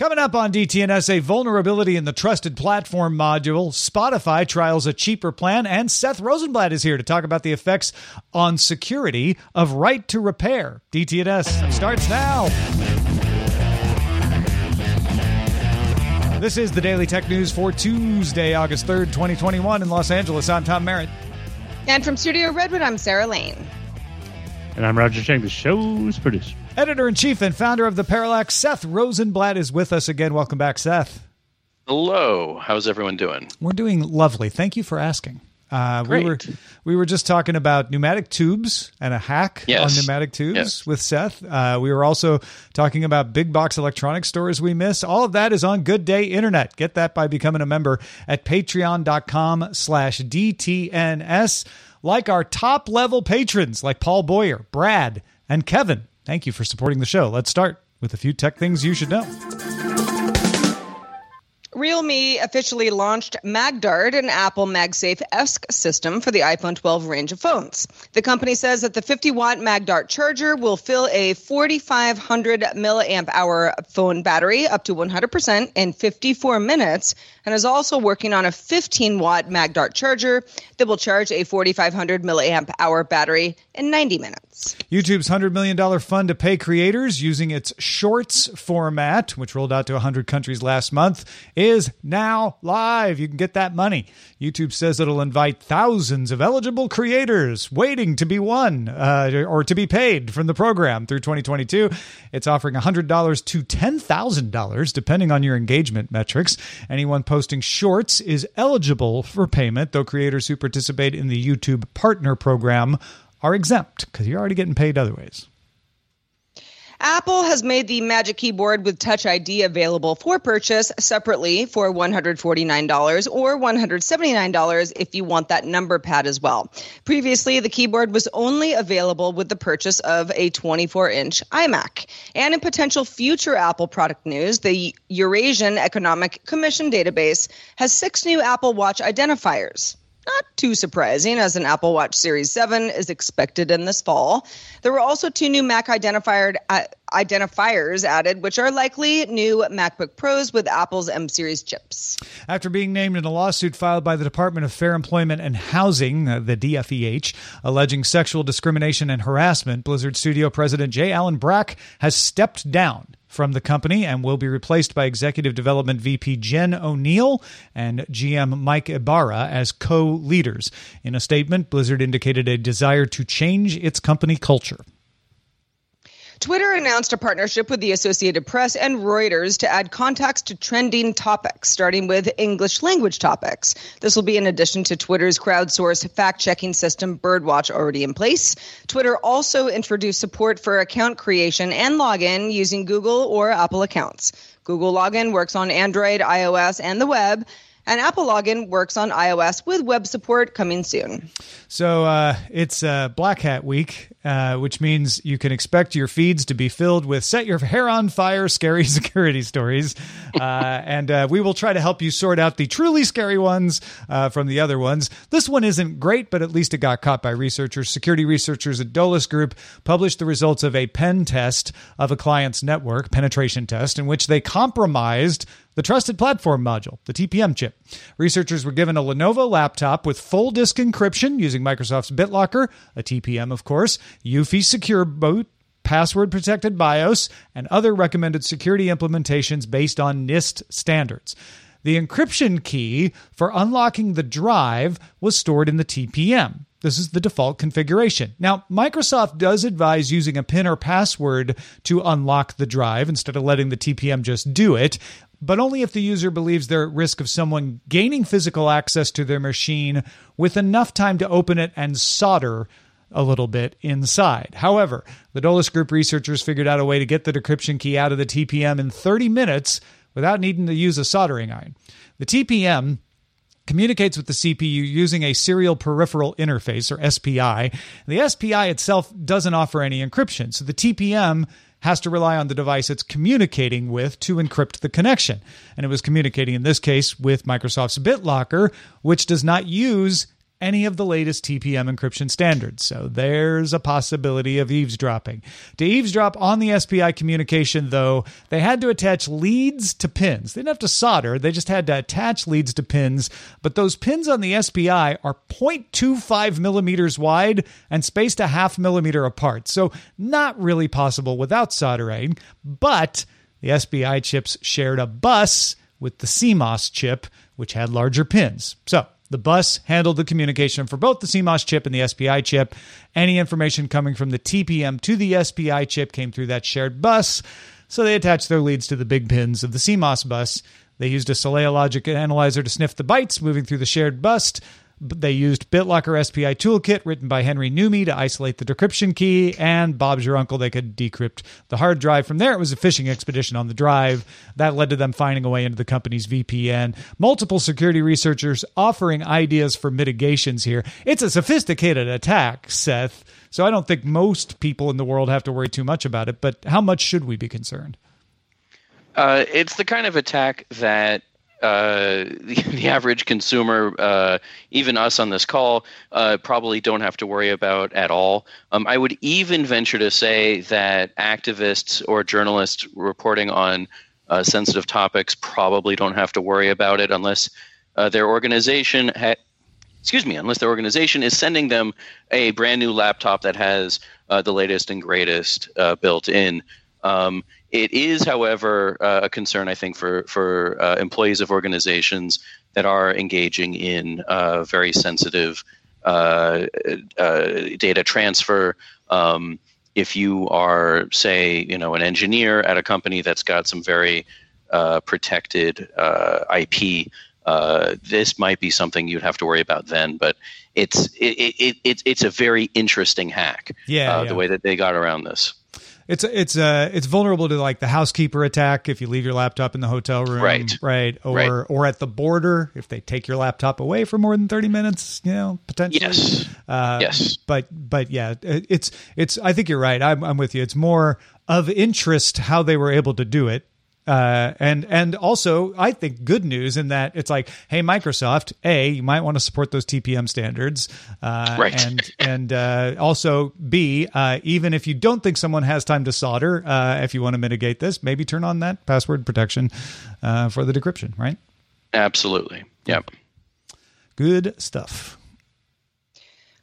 Coming up on DTNS, a vulnerability in the trusted platform module. Spotify trials a cheaper plan, and Seth Rosenblatt is here to talk about the effects on security of right to repair. DTNS starts now. This is the Daily Tech News for Tuesday, August 3rd, 2021, in Los Angeles. I'm Tom Merritt. And from Studio Redwood, I'm Sarah Lane. And I'm Roger Chang, the show's producer. Editor in chief and founder of the Parallax, Seth Rosenblatt, is with us again. Welcome back, Seth. Hello. How's everyone doing? We're doing lovely. Thank you for asking. Uh, Great. we were we were just talking about pneumatic tubes and a hack Yes. on pneumatic tubes Yes. with Seth. Uh, we were also talking about big box electronics stores we miss. All of that is on Good Day Internet. Get that by becoming a member at patreon.com slash DTNS. Like our top level patrons like Paul Boyer, Brad, and Kevin. Thank you for supporting the show. Let's start with a few tech things you should know. Realme officially launched MagDart, an Apple MagSafe esque system for the iPhone 12 range of phones. The company says that the 50 watt MagDart charger will fill a 4,500 milliamp hour phone battery up to 100% in 54 minutes, and is also working on a 15 watt MagDart charger that will charge a 4,500 milliamp hour battery in 90 minutes. YouTube's $100 million fund to pay creators using its Shorts format, which rolled out to 100 countries last month, is now live. You can get that money. YouTube says it'll invite thousands of eligible creators waiting to be won uh, or to be paid from the program through 2022. It's offering $100 to $10,000, depending on your engagement metrics. Anyone posting shorts is eligible for payment, though creators who participate in the YouTube Partner Program are exempt because you're already getting paid other ways. Apple has made the Magic Keyboard with Touch ID available for purchase separately for $149 or $179 if you want that number pad as well. Previously, the keyboard was only available with the purchase of a 24 inch iMac. And in potential future Apple product news, the Eurasian Economic Commission database has six new Apple Watch identifiers. Not too surprising, as an Apple Watch Series 7 is expected in this fall. There were also two new Mac uh, identifiers added, which are likely new MacBook Pros with Apple's M Series chips. After being named in a lawsuit filed by the Department of Fair Employment and Housing, uh, the DFEH, alleging sexual discrimination and harassment, Blizzard Studio President J. Allen Brack has stepped down from the company and will be replaced by Executive Development VP Jen Oneal and GM Mike Ibarra as co leaders. In a statement, Blizzard indicated a desire to change its company culture. Twitter announced a partnership with the Associated Press and Reuters to add contacts to trending topics, starting with English language topics. This will be in addition to Twitter's crowdsourced fact checking system Birdwatch already in place. Twitter also introduced support for account creation and login using Google or Apple accounts. Google Login works on Android, iOS, and the web. And Apple Login works on iOS with web support coming soon. So uh, it's uh, Black Hat Week, uh, which means you can expect your feeds to be filled with set your hair on fire, scary security stories. Uh, and uh, we will try to help you sort out the truly scary ones uh, from the other ones. This one isn't great, but at least it got caught by researchers. Security researchers at Dolos Group published the results of a pen test of a client's network, penetration test, in which they compromised the Trusted Platform Module, the TPM chip. Researchers were given a Lenovo laptop with full disk encryption using Microsoft's BitLocker, a TPM, of course, UEFI Secure Boot, password protected BIOS, and other recommended security implementations based on NIST standards. The encryption key for unlocking the drive was stored in the TPM. This is the default configuration. Now, Microsoft does advise using a PIN or password to unlock the drive instead of letting the TPM just do it, but only if the user believes they're at risk of someone gaining physical access to their machine with enough time to open it and solder a little bit inside. However, the Dolos Group researchers figured out a way to get the decryption key out of the TPM in 30 minutes without needing to use a soldering iron. The TPM communicates with the CPU using a serial peripheral interface or SPI. The SPI itself doesn't offer any encryption, so the TPM has to rely on the device it's communicating with to encrypt the connection. And it was communicating in this case with Microsoft's BitLocker, which does not use any of the latest TPM encryption standards. So there's a possibility of eavesdropping. To eavesdrop on the SPI communication, though, they had to attach leads to pins. They didn't have to solder, they just had to attach leads to pins. But those pins on the SPI are 0.25 millimeters wide and spaced a half millimeter apart. So not really possible without soldering. But the SPI chips shared a bus with the CMOS chip, which had larger pins. So the bus handled the communication for both the CMOS chip and the SPI chip. Any information coming from the TPM to the SPI chip came through that shared bus. So they attached their leads to the big pins of the CMOS bus. They used a Saleae logic analyzer to sniff the bytes moving through the shared bus. They used BitLocker SPI toolkit written by Henri Nurmi to isolate the decryption key, and Bob's your uncle. They could decrypt the hard drive. From there, it was a fishing expedition on the drive. That led to them finding a way into the company's VPN. Multiple security researchers offering ideas for mitigations here. It's a sophisticated attack, Seth. So I don't think most people in the world have to worry too much about it. But how much should we be concerned? Uh, it's the kind of attack that uh, the, the, average consumer, uh, even us on this call, uh, probably don't have to worry about at all. Um, I would even venture to say that activists or journalists reporting on uh, sensitive topics probably don't have to worry about it unless uh, their organization ha- excuse me, unless their organization is sending them a brand new laptop that has uh, the latest and greatest uh, built in. Um, it is, however, uh, a concern, I think, for for uh, employees of organizations that are engaging in uh, very sensitive uh, uh, data transfer. Um, if you are, say, you know, an engineer at a company that's got some very uh, protected IP, this might be something you'd have to worry about then. But it's it, it, it it's a very interesting hack. Yeah, yeah, the way that they got around this it's it's uh it's vulnerable to like the housekeeper attack if you leave your laptop in the hotel room, right? Right, or right. or at the border if they take your laptop away for more than thirty minutes, you know, potentially. Yes, uh, yes. But but yeah, it's it's. I think you're right. I'm I'm with you. It's more of interest how they were able to do it uh, and and also, I think good news in that it's like, hey, Microsoft, a you might want to support those TPM standards, uh, right? And and uh, also b uh, even if you don't think someone has time to solder, uh, if you want to mitigate this, maybe turn on that password protection uh, for the decryption, right? Absolutely. Yep. Good stuff.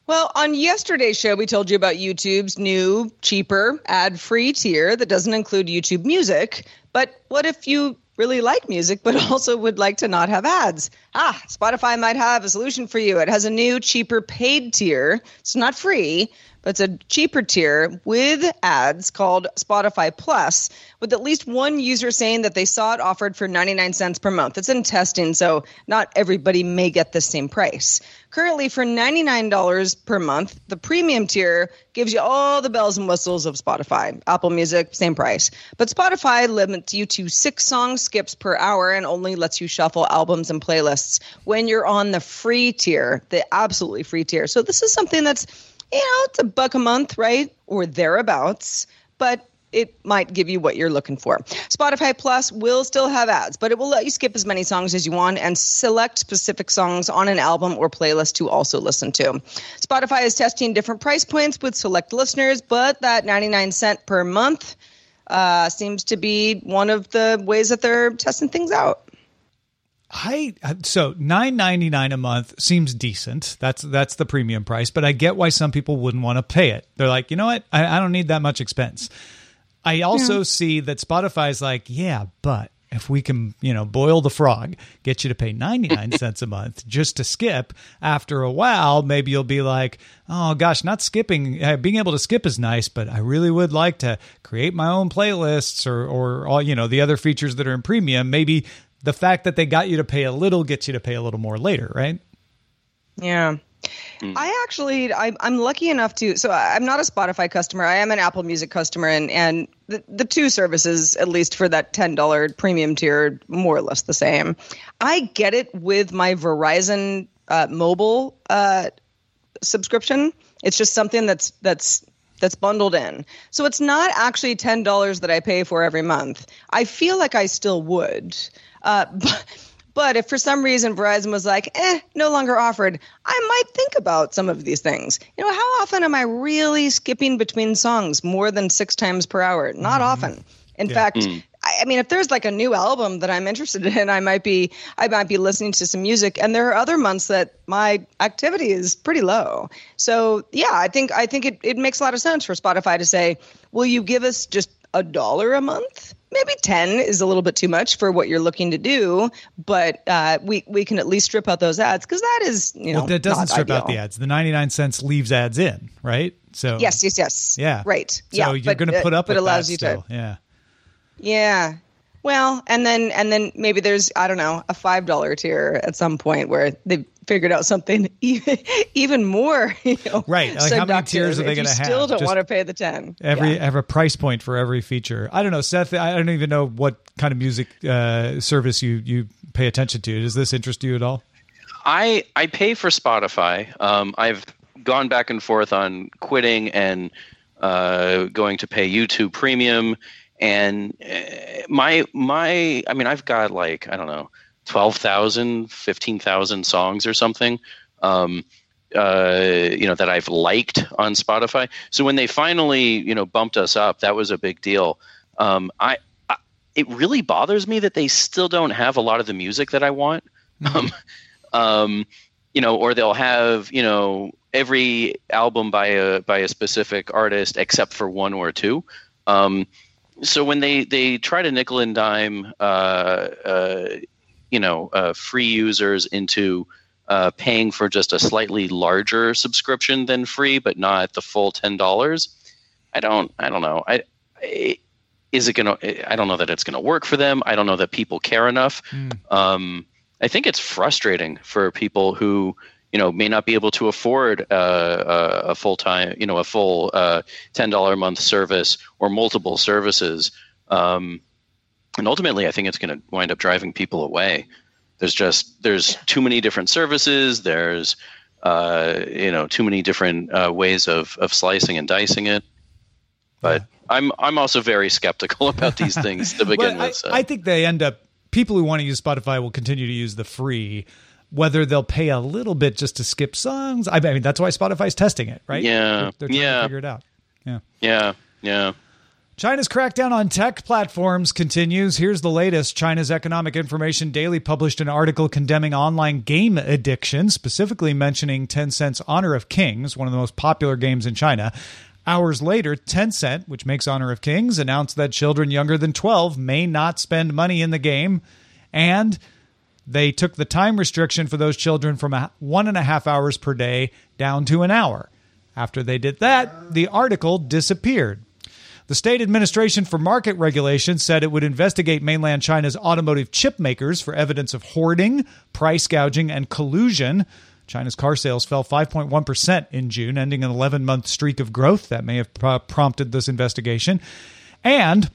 Well, on yesterday's show, we told you about YouTube's new, cheaper, ad free tier that doesn't include YouTube music. But what if you really like music, but also would like to not have ads? Ah, Spotify might have a solution for you. It has a new, cheaper paid tier. It's not free, it's a cheaper tier with ads called Spotify Plus, with at least one user saying that they saw it offered for 99 cents per month. It's in testing, so not everybody may get the same price. Currently, for $99 per month, the premium tier gives you all the bells and whistles of Spotify. Apple Music, same price. But Spotify limits you to six song skips per hour and only lets you shuffle albums and playlists when you're on the free tier, the absolutely free tier. So this is something that's you know, it's a buck a month, right? Or thereabouts. But it might give you what you're looking for. Spotify Plus will still have ads, but it will let you skip as many songs as you want and select specific songs on an album or playlist to also listen to. Spotify is testing different price points with select listeners, but that 99 cent per month uh, seems to be one of the ways that they're testing things out. I so nine ninety nine a month seems decent. That's that's the premium price, but I get why some people wouldn't want to pay it. They're like, you know what, I, I don't need that much expense. I also yeah. see that Spotify's like, yeah, but if we can, you know, boil the frog, get you to pay 99 cents a month just to skip, after a while, maybe you'll be like, oh gosh, not skipping, uh, being able to skip is nice, but I really would like to create my own playlists or, or all, you know, the other features that are in premium. Maybe the fact that they got you to pay a little gets you to pay a little more later, right? Yeah. Mm. I actually, I, I'm lucky enough to. So I'm not a Spotify customer. I am an Apple Music customer, and and the, the two services, at least for that ten dollar premium tier, more or less the same. I get it with my Verizon uh, mobile uh, subscription. It's just something that's that's that's bundled in. So it's not actually ten dollars that I pay for every month. I feel like I still would. Uh, but, but if for some reason Verizon was like, eh, no longer offered, I might think about some of these things. You know, how often am I really skipping between songs more than six times per hour? Not mm-hmm. often. In yeah. fact, mm. I, I mean, if there's like a new album that I'm interested in, I might be I might be listening to some music. And there are other months that my activity is pretty low. So yeah, I think I think it, it makes a lot of sense for Spotify to say, will you give us just a dollar a month? Maybe 10 is a little bit too much for what you're looking to do but uh, we we can at least strip out those ads because that is you know well, that doesn't strip ideal. out the ads. The 99 cents leaves ads in right? So yes yes yes. Yeah. Right. So yeah you're going to put up but allows you still. to yeah. Yeah. Well and then and then maybe there's i don't know a five dollar tier at some point where they figured out something even, even more, you know, right? Like how many tiers are they going to have? Still don't want to pay the ten. Every yeah. have a price point for every feature. I don't know, Seth. I don't even know what kind of music uh, service you you pay attention to. Does this interest you at all? I I pay for Spotify. Um, I've gone back and forth on quitting and uh, going to pay YouTube Premium. And uh, my my, I mean, I've got like I don't know 12,000, 15,000 songs or something. Um, uh, you know that I've liked on Spotify. So when they finally, you know, bumped us up, that was a big deal. Um, I, I, it really bothers me that they still don't have a lot of the music that I want. Mm-hmm. Um, um, you know, or they'll have you know every album by a by a specific artist except for one or two. Um, so when they they try to nickel and dime, uh, uh, you know uh, free users into uh, paying for just a slightly larger subscription than free, but not the full ten dollars. I don't. I don't know. I, I is it gonna? I don't know that it's gonna work for them. I don't know that people care enough. Mm. Um, I think it's frustrating for people who you know may not be able to afford uh, a, a full time, you know, a full uh, ten dollar a month service or multiple services. Um, and ultimately, I think it's going to wind up driving people away. There's just there's too many different services. There's uh, you know too many different uh, ways of of slicing and dicing it. But. I'm I'm also very skeptical about these things to begin well, with. So. I, I think they end up people who want to use Spotify will continue to use the free whether they'll pay a little bit just to skip songs. I mean, that's why Spotify's testing it, right? Yeah, they're, they're yeah. to figure it out. Yeah, yeah, yeah. China's crackdown on tech platforms continues. Here's the latest. China's Economic Information Daily published an article condemning online game addiction, specifically mentioning Tencent's Honor of Kings, one of the most popular games in China. Hours later, Tencent, which makes Honor of Kings, announced that children younger than 12 may not spend money in the game. And they took the time restriction for those children from one and a half hours per day down to an hour. After they did that, the article disappeared. The State Administration for Market Regulation said it would investigate mainland China's automotive chip makers for evidence of hoarding, price gouging, and collusion. China's car sales fell 5.1% in June, ending an 11 month streak of growth. That may have prompted this investigation. And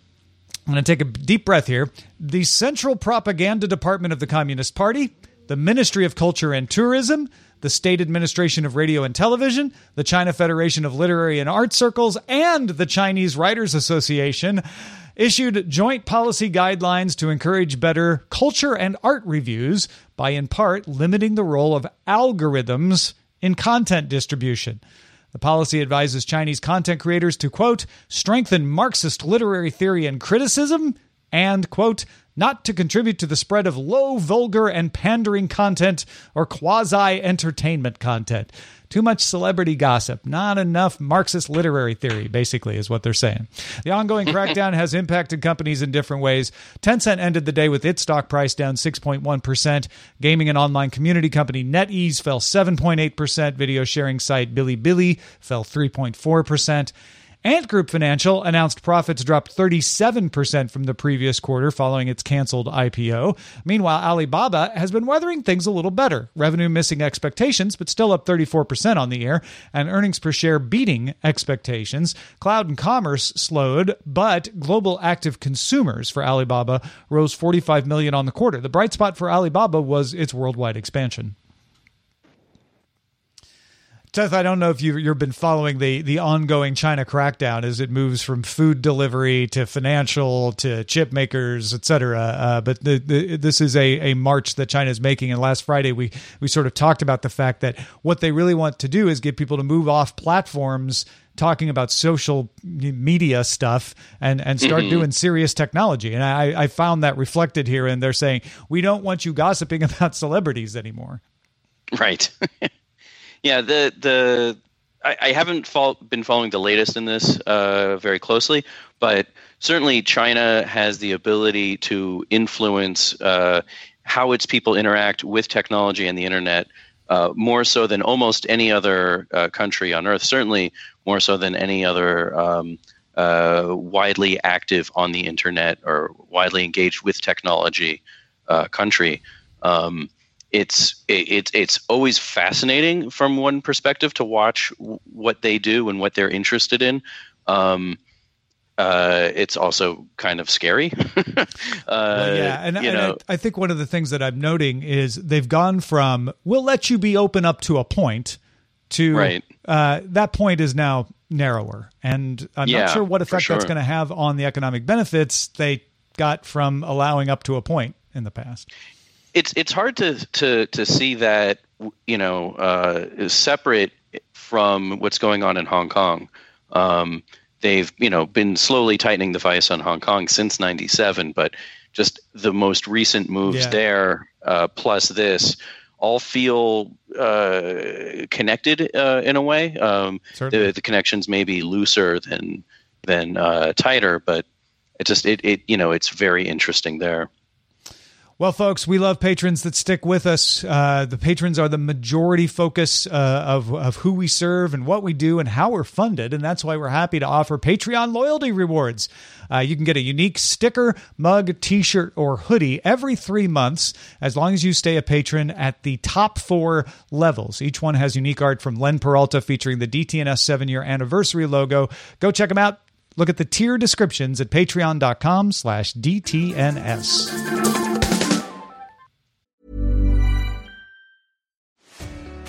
I'm going to take a deep breath here. The Central Propaganda Department of the Communist Party, the Ministry of Culture and Tourism, the State Administration of Radio and Television, the China Federation of Literary and Art Circles, and the Chinese Writers Association issued joint policy guidelines to encourage better culture and art reviews by, in part, limiting the role of algorithms in content distribution. The policy advises Chinese content creators to, quote, strengthen Marxist literary theory and criticism and, quote, not to contribute to the spread of low, vulgar, and pandering content or quasi entertainment content. Too much celebrity gossip, not enough Marxist literary theory, basically, is what they're saying. The ongoing crackdown has impacted companies in different ways. Tencent ended the day with its stock price down 6.1%. Gaming and online community company NetEase fell 7.8%. Video sharing site Bilibili fell 3.4%. Ant Group Financial announced profits dropped 37% from the previous quarter following its canceled IPO. Meanwhile, Alibaba has been weathering things a little better. Revenue missing expectations, but still up 34% on the year, and earnings per share beating expectations. Cloud and commerce slowed, but global active consumers for Alibaba rose 45 million on the quarter. The bright spot for Alibaba was its worldwide expansion. Seth, I don't know if you, you've been following the, the ongoing China crackdown as it moves from food delivery to financial to chip makers, et cetera. Uh, but the, the, this is a, a march that China is making. And last Friday, we, we sort of talked about the fact that what they really want to do is get people to move off platforms talking about social media stuff and, and start mm-hmm. doing serious technology. And I, I found that reflected here. And they're saying, we don't want you gossiping about celebrities anymore. Right. Yeah, the the I, I haven't been following the latest in this uh, very closely, but certainly China has the ability to influence uh, how its people interact with technology and the internet uh, more so than almost any other uh, country on earth. Certainly more so than any other. Um, uh, widely active on the internet or widely engaged with technology uh, country. Um, it's it's it's always fascinating from one perspective to watch what they do and what they're interested in. Um, uh, it's also kind of scary. uh, well, yeah, and, and I, I, think one of the things that I'm noting is they've gone from "we'll let you be open up to a point" to right. uh, that point is now narrower, and I'm yeah, not sure what effect sure. that's going to have on the economic benefits they got from allowing up to a point in the past it's it's hard to to to see that you know uh, separate from what's going on in Hong Kong. Um, they've you know been slowly tightening the vice on Hong Kong since '97, but just the most recent moves yeah. there, uh, plus this, all feel uh, connected uh, in a way. Um, the, the connections may be looser than than uh, tighter, but it just it, it you know it's very interesting there. Well, folks, we love patrons that stick with us. Uh, the patrons are the majority focus uh, of, of who we serve and what we do and how we're funded. And that's why we're happy to offer Patreon loyalty rewards. Uh, you can get a unique sticker, mug, t shirt, or hoodie every three months as long as you stay a patron at the top four levels. Each one has unique art from Len Peralta featuring the DTNS seven year anniversary logo. Go check them out. Look at the tier descriptions at patreon.com slash DTNS.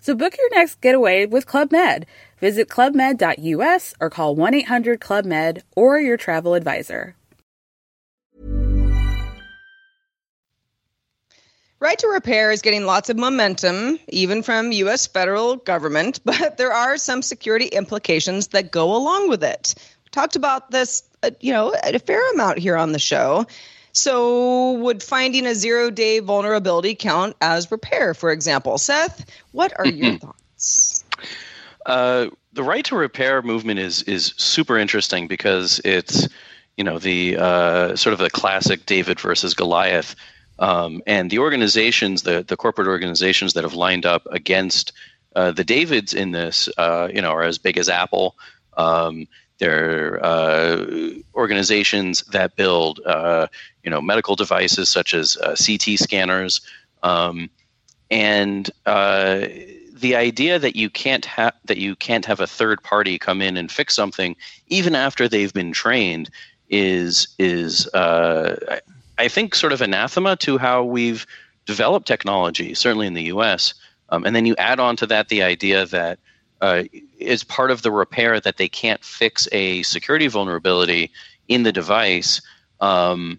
So book your next getaway with Club Med. Visit clubmed.us or call 1 800 Club Med or your travel advisor. Right to repair is getting lots of momentum, even from U.S. federal government, but there are some security implications that go along with it. We talked about this, uh, you know, a fair amount here on the show. So, would finding a zero day vulnerability count as repair, for example? Seth, what are your Mm-hmm. thoughts? Uh, the right to repair movement is is super interesting because it's you know the uh, sort of the classic David versus Goliath, um, and the organizations, the the corporate organizations that have lined up against uh, the Davids in this, uh, you know, are as big as Apple. Um, they're uh, organizations that build, uh, you know, medical devices such as uh, CT scanners, um, and the idea that you can't have that you can't have a third party come in and fix something even after they've been trained is is uh, I think sort of anathema to how we've developed technology, certainly in the U.S. Um, and then you add on to that the idea that uh, is part of the repair that they can't fix a security vulnerability in the device um,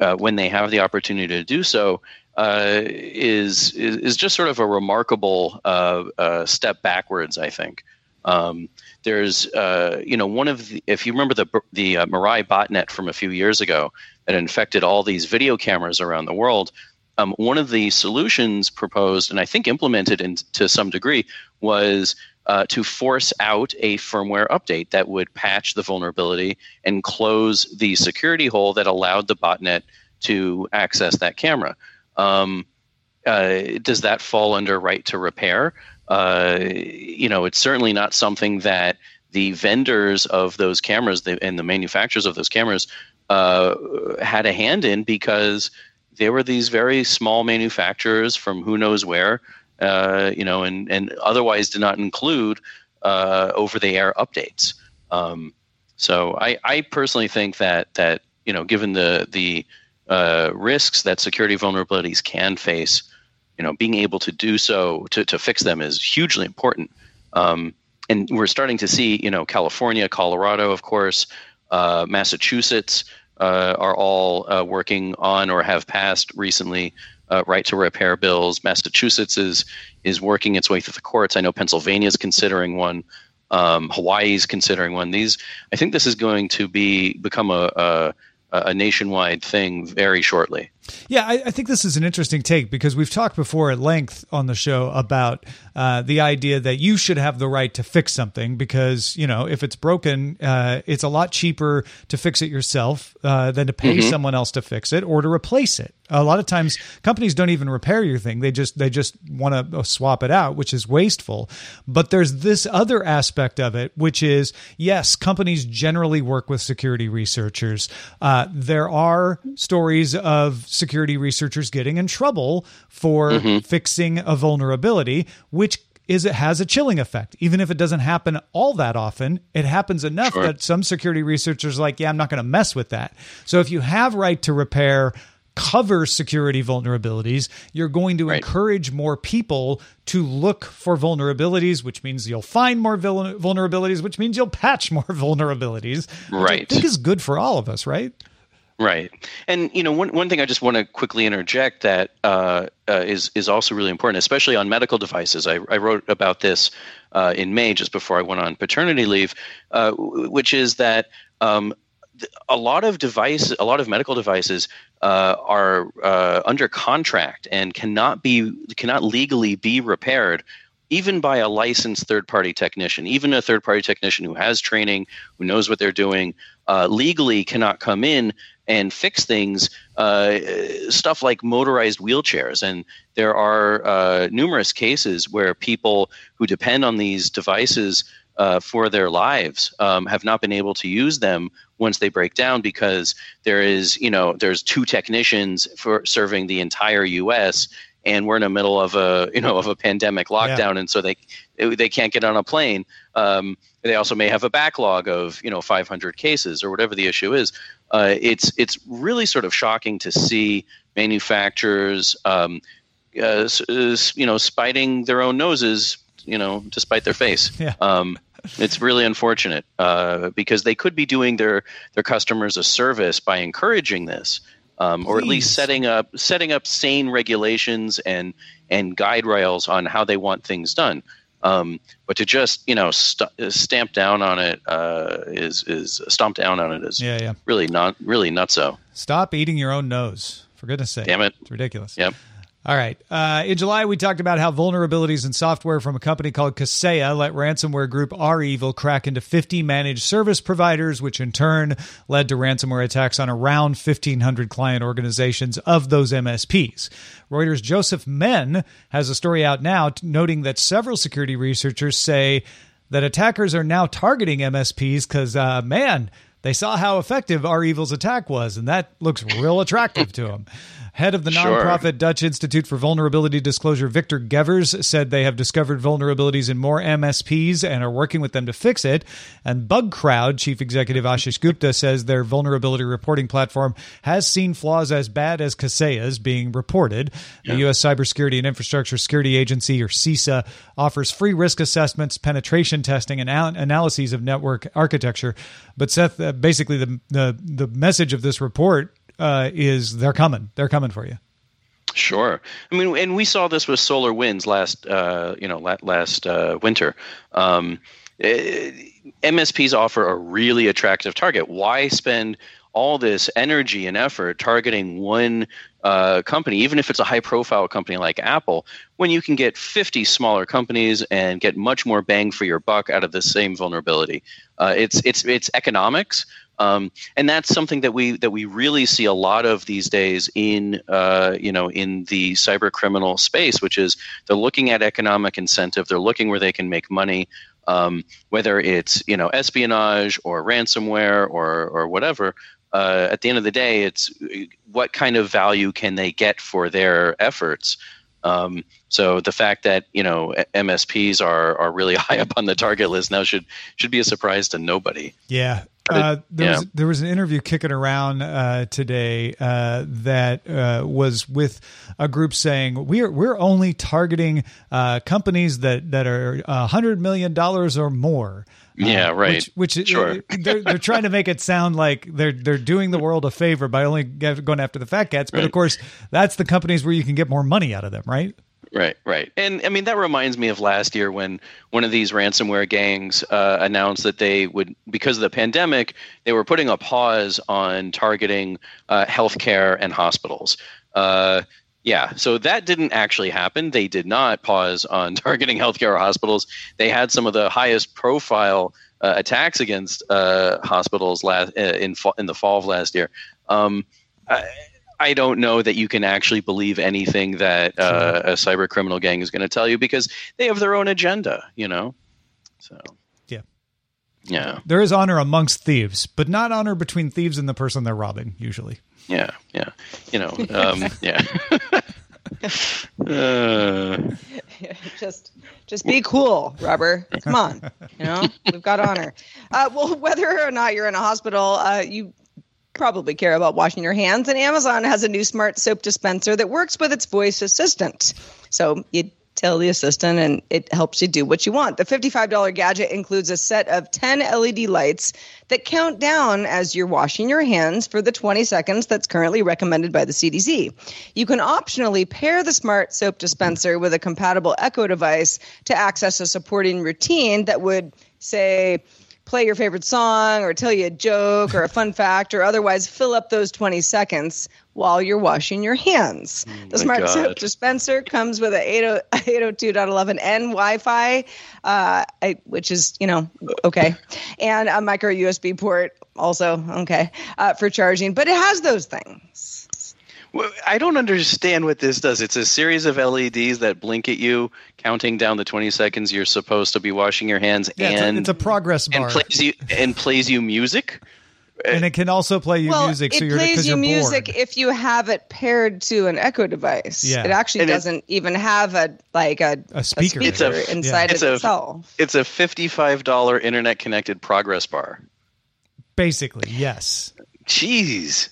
uh, when they have the opportunity to do so uh, is, is is just sort of a remarkable uh, uh, step backwards. I think um, there's uh, you know one of the, if you remember the the uh, Mirai botnet from a few years ago that infected all these video cameras around the world. Um, one of the solutions proposed and I think implemented in, to some degree was uh, to force out a firmware update that would patch the vulnerability and close the security hole that allowed the botnet to access that camera. Um, uh, does that fall under right to repair? Uh, you know, it's certainly not something that the vendors of those cameras the, and the manufacturers of those cameras uh, had a hand in because they were these very small manufacturers from who knows where, uh, you know, and, and otherwise did not include uh, over the air updates. Um, so I, I personally think that that you know, given the the uh, risks that security vulnerabilities can face, you know, being able to do so to, to fix them is hugely important. Um, and we're starting to see, you know, California, Colorado, of course, uh, Massachusetts uh, are all uh, working on or have passed recently uh, right to repair bills. Massachusetts is is working its way through the courts. I know Pennsylvania is considering one. Um, Hawaii is considering one. These, I think, this is going to be become a, a a nationwide thing very shortly. Yeah, I, I, think this is an interesting take because we've talked before at length on the show about uh, the idea that you should have the right to fix something because, you know, if it's broken, uh, it's a lot cheaper to fix it yourself uh, than to pay mm-hmm. someone else to fix it or to replace it. A lot of times companies don't even repair your thing. They just they just want to swap it out, which is wasteful. But there's this other aspect of it, which is yes, companies generally work with security researchers. Uh, there are stories of security researchers getting in trouble for mm-hmm. fixing a vulnerability, which is it has a chilling effect. Even if it doesn't happen all that often, it happens enough sure. that some security researchers are like, yeah, I'm not going to mess with that. So if you have right to repair cover security vulnerabilities, you're going to right. encourage more people to look for vulnerabilities, which means you'll find more vul- vulnerabilities, which means you'll patch more vulnerabilities. Right. I think is good for all of us, right? Right, and you know one one thing I just want to quickly interject that uh, uh, is is also really important, especially on medical devices. I, I wrote about this uh, in May, just before I went on paternity leave, uh, which is that um, a lot of device, a lot of medical devices uh, are uh, under contract and cannot be cannot legally be repaired even by a licensed third party technician, even a third party technician who has training, who knows what they're doing, uh, legally cannot come in and fix things, uh, stuff like motorized wheelchairs. And there are uh, numerous cases where people who depend on these devices uh, for their lives um, have not been able to use them once they break down because there is, you know, there's two technicians for serving the entire U.S and we're in the middle of a you know of a pandemic lockdown, yeah. and so they they can't get on a plane. Um, they also may have a backlog of you know 500 cases or whatever the issue is. Uh, it's it's really sort of shocking to see manufacturers, um, uh, you know, spiting their own noses, you know, despite their face. Yeah. Um, it's really unfortunate uh, because they could be doing their their customers a service by encouraging this. um, or at least setting up setting up sane regulations and and guide rails on how they want things done. Um, but to just you know st- stamp down on it uh, is is stomp down on it is Yeah, yeah. really not really not so. Stop eating your own nose. For goodness sake. Damn it. It's ridiculous. Yep. All right. Uh, in July, we talked about how vulnerabilities in software from a company called Kaseya let ransomware group REvil crack into 50 managed service providers, which in turn led to ransomware attacks on around 1,500 client organizations of those MSPs. Reuters' Joseph Menn has a story out now noting that several security researchers say that attackers are now targeting MSPs because, uh, man, they saw how effective REvil's attack was, and that looks real attractive to them. Head of the Sure. nonprofit Dutch Institute for Vulnerability Disclosure, Victor Gevers, said they have discovered vulnerabilities in more MSPs and are working with them to fix it. And BugCrowd chief executive Ashish Gupta says their vulnerability reporting platform has seen flaws as bad as Kaseya's being reported. The U.S. Cybersecurity and Infrastructure Security Agency, or CISA, offers free risk assessments, penetration testing, and al- analyses of network architecture. But Seth, uh, basically, the, the the message of this report uh, is they're coming. They're coming for you. Sure. I mean, and we saw this with SolarWinds last, uh, you know, last uh, winter. Um, eh, MSPs offer a really attractive target. Why spend all this energy and effort targeting one uh, company, even if it's a high-profile company like Apple, when you can get 50 smaller companies and get much more bang for your buck out of the same vulnerability? Uh, it's it's it's economics. Um, and that's something that we that we really see a lot of these days in uh, you know in the cyber criminal space, which is they're looking at economic incentive, they're looking where they can make money, um, whether it's you know espionage or ransomware or or whatever. Uh, at the end of the day, it's what kind of value can they get for their efforts. Um, so the fact that you know MSPs are are really high up on the target list now should should be a surprise to nobody. Yeah. Uh, there, yeah. was, there was an interview kicking around uh, today uh, that uh, was with a group saying we're we're only targeting uh, companies that that are a hundred million dollars or more. Uh, Yeah, right. Which, which Sure. they're they're trying to make it sound like they're they're doing the world a favor by only going after the fat cats. But of course, that's the companies where you can get more money out of them, right? Right, right. And I mean, that reminds me of last year when one of these ransomware gangs uh, announced that they would, because of the pandemic, they were putting a pause on targeting uh, healthcare and hospitals. Uh, yeah, so that didn't actually happen. They did not pause on targeting healthcare or hospitals. They had some of the highest profile uh, attacks against uh, hospitals last uh, in fa- in the fall of last year. Um, I, I don't know that you can actually believe anything that uh, a cyber criminal gang is going to tell you because they have their own agenda, you know. So Yeah. yeah, There is honor amongst thieves, but not honor between thieves and the person they're robbing. Usually. yeah, yeah, you know, um, yeah. uh, just just be cool, rubber. Come on, you know we've got honor. Uh, well, whether or not you're in a hospital, uh, you probably care about washing your hands. And Amazon has a new smart soap dispenser that works with its voice assistant. So you tell the assistant, and it helps you do what you want. The $55 gadget includes a set of 10 LED lights that count down as you're washing your hands for the 20 seconds that's currently recommended by the CDC. You can optionally pair the smart soap dispenser with a compatible Echo device to access a supporting routine that would say, play your favorite song or tell you a joke or a fun fact or otherwise fill up those 20 seconds while you're washing your hands. the smart God. soap dispenser comes with a 80 802.11n Wi-Fi, uh, I, which is, you know, okay, and a micro USB port also, okay, uh, for charging, but it has those things. well, I don't understand what this does. It's a series of LEDs that blink at you, counting down the twenty seconds you're supposed to be washing your hands, Yeah, it's, a, and it's a progress bar, and plays you and plays you music. and it can also play you well, music. it so you're plays you you're music bored. if you have it paired to an Echo device. Yeah. It actually And doesn't even have a like a, A speaker. It's a- inside It's it a- itself. It's a fifty-five dollar internet connected progress bar. Basically, yes. Jeez.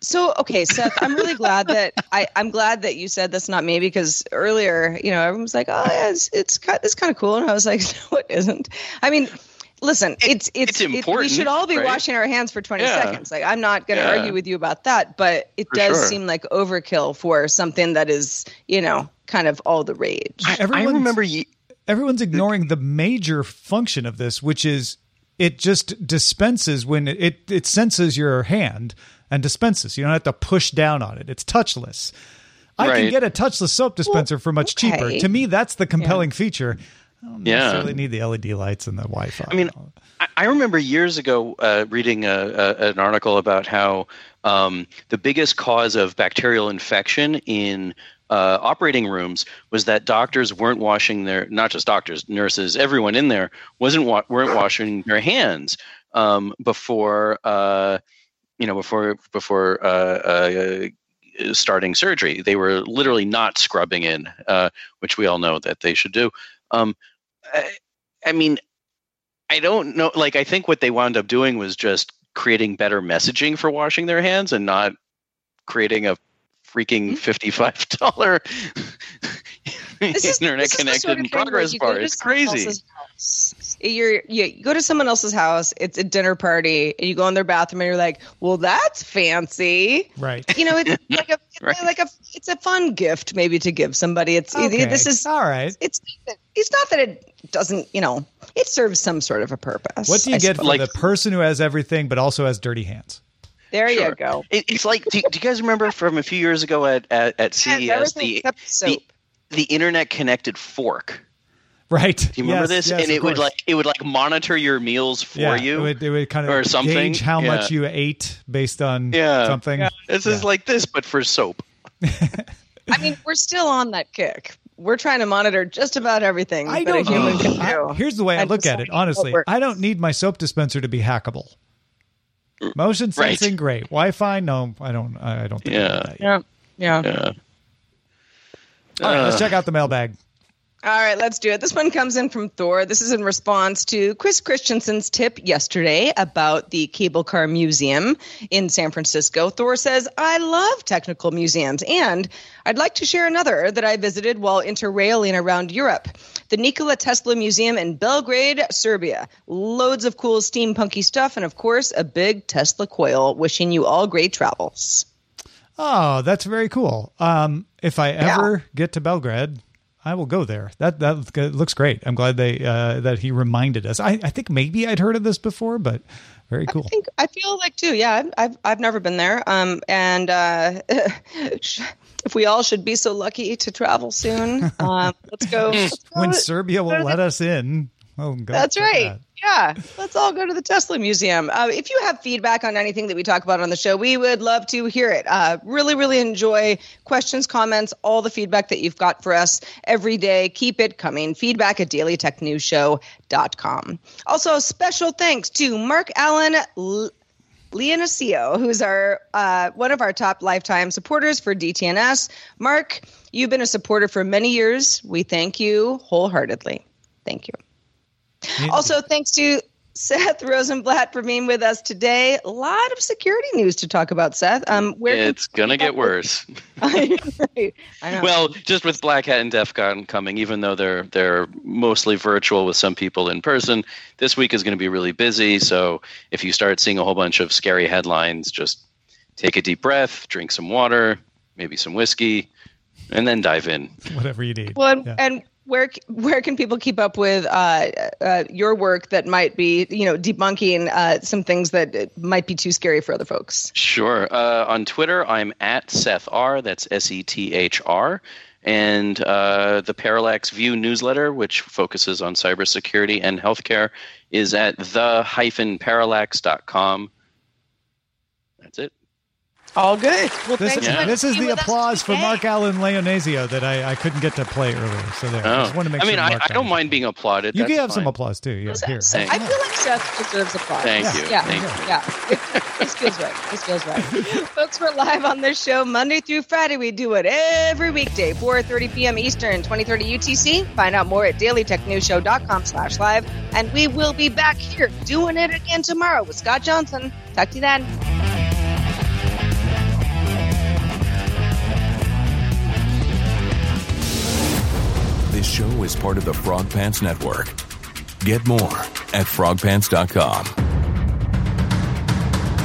So okay, Seth, I'm really glad that I, I'm glad that you said that's not me, because earlier, you know, everyone was like, "Oh, yeah, it's it's, ki- it's kind of cool," and I was like, "No, it isn't." I mean, listen, it's it's, it's important, we should all be right? washing our hands for 20 Yeah. seconds. Like I'm not going to Yeah. argue with you about that, but it For does sure. seem like overkill for something that is, you know, kind of all the rage. I, I Everyone's- remember ye- everyone's ignoring the major function of this, which is it just dispenses when it, it, it senses your hand and dispenses. You don't have to push down on it. It's touchless. I can get a touchless soap dispenser for much cheaper. To me, that's the compelling feature. I don't Yeah. necessarily need the LED lights and the Wi-Fi. I mean, I, I remember years ago uh, reading a, a, an article about how um, the biggest cause of bacterial infection in uh, operating rooms was that doctors weren't washing their not just doctors, nurses, everyone in there wasn't wa- weren't washing their hands um, before uh, you know before before uh, uh, starting surgery. They were literally not scrubbing in, uh, which we all know that they should do. Um, I, I mean, I don't know. Like, I think what they wound up doing was just creating better messaging for washing their hands and not creating a freaking fifty-five dollar This is- internet this connected sort of thing progress bar. It's crazy. You're you, you go to someone else's house. It's a dinner party, and you go in their bathroom, and you're like, "Well, that's fancy." right. You know, it's like a Right. like a it's a fun gift maybe to give somebody. It's Okay. this is all right. it's it's not that it doesn't you know it serves some sort of a purpose. What do you I get suppose. for Like- the person who has everything but also has dirty hands? There Sure. you go. It, it's like, do, do you guys remember from a few years ago at at, at CES everything the, except the soap. The internet connected fork? Right. Do you remember Yes, this? yes, and it would like it would like monitor your meals for yeah, you. It would, it would kind of or something. gauge how Yeah. much you ate based on Yeah. something. This is like this, but for soap. I mean, we're still on that kick. We're trying to monitor just about everything I that a don't. human can I- do. here's the way I And look at it. Honestly. I don't need my soap dispenser to be hackable. Motion Right. sensing, great. Wi-Fi, no, I don't. I don't think Yeah. that yet. Yeah, yeah. Yeah. All right, let's Uh, check out the mailbag. All right, let's do it. This one comes in from Thor. This is in response to Chris Christensen's tip yesterday about the Cable Car Museum in San Francisco. Thor says, I love technical museums, and I'd like to share another that I visited while interrailing around Europe. The Nikola Tesla Museum in Belgrade, Serbia. Loads of cool steampunky stuff, and of course, a big Tesla coil. Wishing you all great travels. Oh, that's very cool. Um, if I ever get to Belgrade, I will go there. That that looks great. I'm glad they uh, that he reminded us. I, I think maybe I'd heard of this before, but very cool. I think I feel like too. Yeah, I've I've, I've never been there. Um, and uh, if we all should be so lucky to travel soon, um, let's go. when Serbia will let us in, oh, God, That's right. that. Yeah, let's all go to the Tesla Museum. Uh, if you have feedback on anything that we talk about on the show, we would love to hear it. Uh, really, really enjoy questions, comments, all the feedback that you've got for us every day. Keep it coming. Feedback at dailytechnewsshow.com. Also, special thanks to Mark Allen. L- Leonisio, who's our uh, one of our top lifetime supporters for DTNS. Mark, you've been a supporter for many years. We thank you wholeheartedly. Thank you. Also, thanks to Seth Rosenblatt for being with us today. A lot of security news to talk about, Seth. Um, where It's gonna get worse. I know. Well, just with Black Hat and DEF CON coming, even though they're they're mostly virtual with some people in person, this week is going to be really busy. So if you start seeing a whole bunch of scary headlines, just take a deep breath, drink some water, maybe some whiskey, and then dive in. Whatever you need. well, and, Yeah. and where where can people keep up with uh, uh, your work that might be, you know, debunking uh, some things that uh, might be too scary for other folks? Sure. Uh, on Twitter, I'm at Seth R. That's S E T H R. And uh, the Parallax View newsletter, which focuses on cybersecurity and healthcare, is at the-parallax.com. That's it. All good. Well, This, thanks so much this is the applause for. Mark Allen Leonesio that I, I couldn't get to play earlier. So there. I Oh. just want to make I mean, sure I, Mark I don't mind being applauded. You can That's have some applause too. Yeah, here. Thank I feel like Seth deserves applause. Thank Yeah. you. Yeah, Thank you. yeah. It- This feels right. This feels right. Folks, we're live on this show Monday through Friday. We do it every weekday, 4.30 p.m. Eastern, 2030 UTC. Find out more at dailytechnewsshow.com slash live. And we will be back here doing it again tomorrow with Scott Johnson. Talk to you then. This show is part of the Frog Pants Network. Get more at frogpants.com.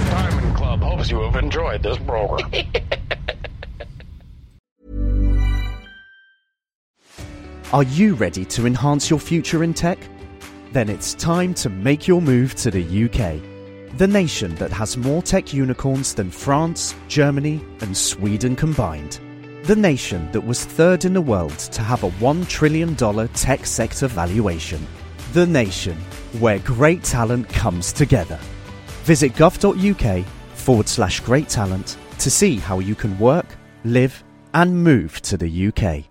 Diamond Club hopes you have enjoyed this program. Are you ready to enhance your future in tech? Then it's time to make your move to the UK, the nation that has more tech unicorns than France, Germany, and Sweden combined. The nation that was third in the world to have a $1 trillion tech sector valuation. The nation where great talent comes together. Visit gov.uk forward slash great talent to see how you can work, live, and move to the UK.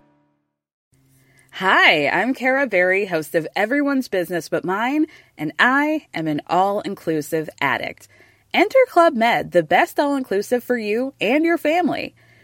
Hi, I'm Kara Berry, host of Everyone's Business But Mine, and I am an all inclusive addict. Enter Club Med, the best all inclusive for you and your family.